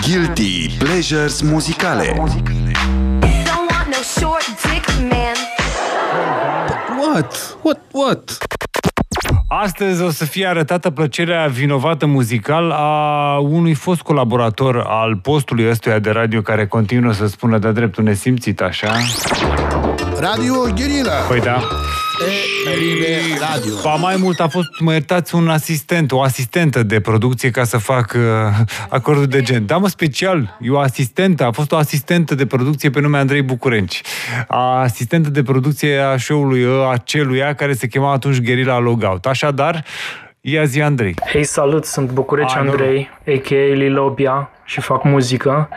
Guilty Pleasures muzicale Don't want no short dick man. What? What? What? Astăzi o să fie arătată plăcerea vinovată muzical a unui fost colaborator al postului ăstuia de radio care continuă să spună de dreptul nesimțit așa. Radio Guerilla. Păi da. Libe Radio. Ba mai mult a fost, mă iertați, un asistent, o asistentă de producție ca să fac uh, acordul de gen. Da, mă, special, e o asistentă, a fost o asistentă de producție pe nume Andrei Bucurenci. A asistentă de producție a show-ului ă, aceluia care se chema atunci Guerilla Logout. Așadar, ia zi Andrei. Hei, salut, sunt București A, nu. Andrei, a.k.a. Lilobia și fac muzică,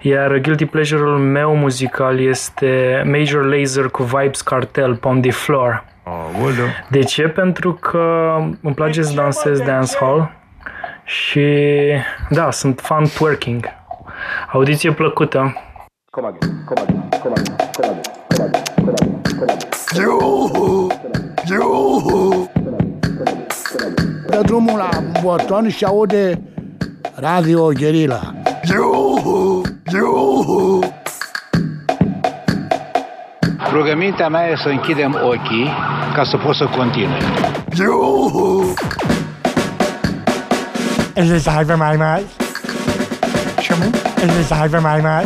iar guilty pleasure-ul meu muzical este Major Lazer cu Vibes Cartel, Pon the Floor. Aoleu. De ce? Pentru că îmi place să dansez dancehall și da, sunt fan twerking. Audiție plăcută. dă buton și aude Radio Guerilla. Rugămintea mea e să închidem ochii ca să pot să continui. Es ist einfach mal mal. Es ist einfach mal mal.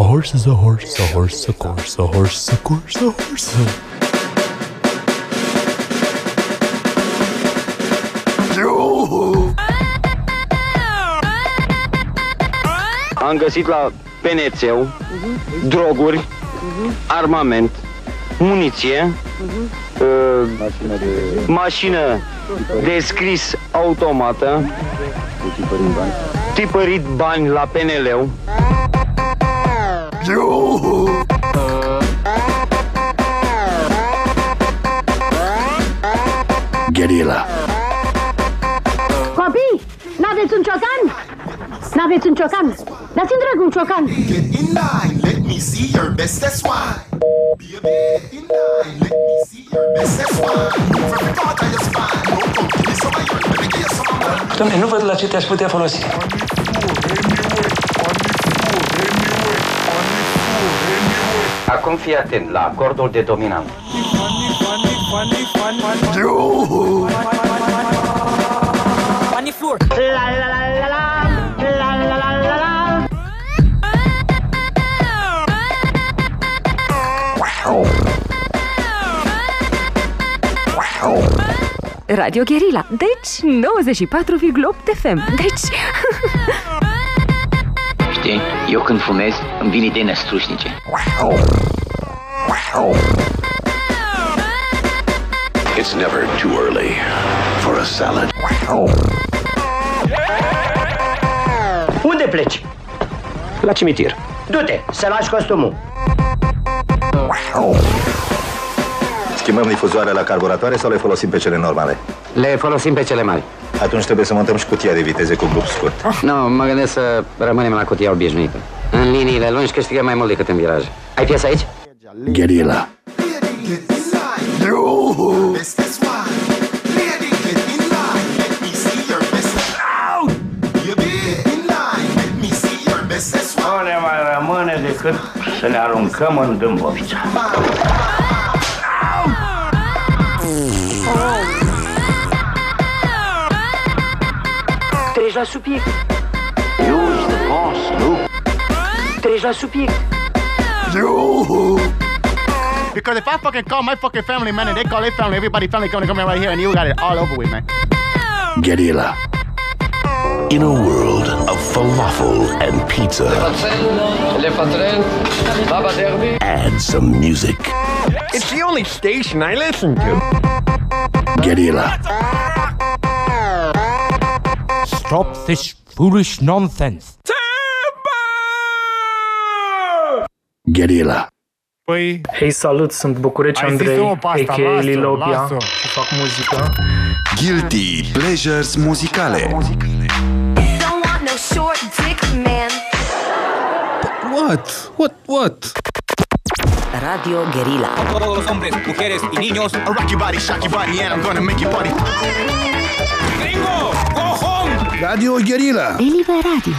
A horse is a horse, a horse, a course, a horse, a course, a horse. Am găsit la penețeu droguri, armament, muniție, uh, mașină de scris automată, tipărit bani la PNL-ul, Guerilla. Copii, n-aveți un ciocan? N-aveți un ciocan? Dați-mi drag un ciocan. Get in line, let me see your best that's why. Baby, in line, let me see your best that's why. Move every part of your spine. No, come give me some of yours, let me get you some of mine. Doamne, nu văd la ce te-aș putea folosi. Acum fii atent la acordul de dominant. La la la la la, la la la la la. Radio Guerilla. Deci 94,8 FM. Deci... Știi, eu când fumez îmi vin idei năstrușnice. It's never too early for a salad. Unde pleci? La cimitir. Du-te, să lași costumul. Schimbăm difuzoarea la carburatoare sau le folosim pe cele normale? Le folosim pe cele mari. Atunci trebuie să montăm și cutia de viteze cu grup scurt. Nu, mă gândesc să rămânem la cutia obișnuită. În liniile lungi câștigăm mai mult decât în viraj. Ai piesa aici? Guerilla. Lady, get in line. Best that's why. Lady, get in line, let me see your best. Baby, in line, let me see your best that's why. Nu ne mai rămâne decât să ne aruncăm în dâmbovița. Oh. Treci la subiect. Use the boss, nu? Treci la subiect. Because if I fucking call my fucking family, man, and they call their family, everybody family gonna come in right here, and you got it all over with, man. Guerilla. In a world of falafel and pizza, Le patren, baba derby. add some music. It's the only station I listen to. Guerilla. Stop this foolish nonsense. Guerilla. Păi, Hei, salut, sunt București Hai, Andrei, zi-o pe asta, a.k.a. lasă-o, Lilobia lasă-o. și fac muzică. Guilty Pleasures muzicale Don't want no short dick man. What? What? What? Radio Guerilla. Todos los hombres, mujeres y niños. I rock your body, shock your body, and I'm gonna make you party. Gringo, go home. Radio Guerilla. Eliva Radio.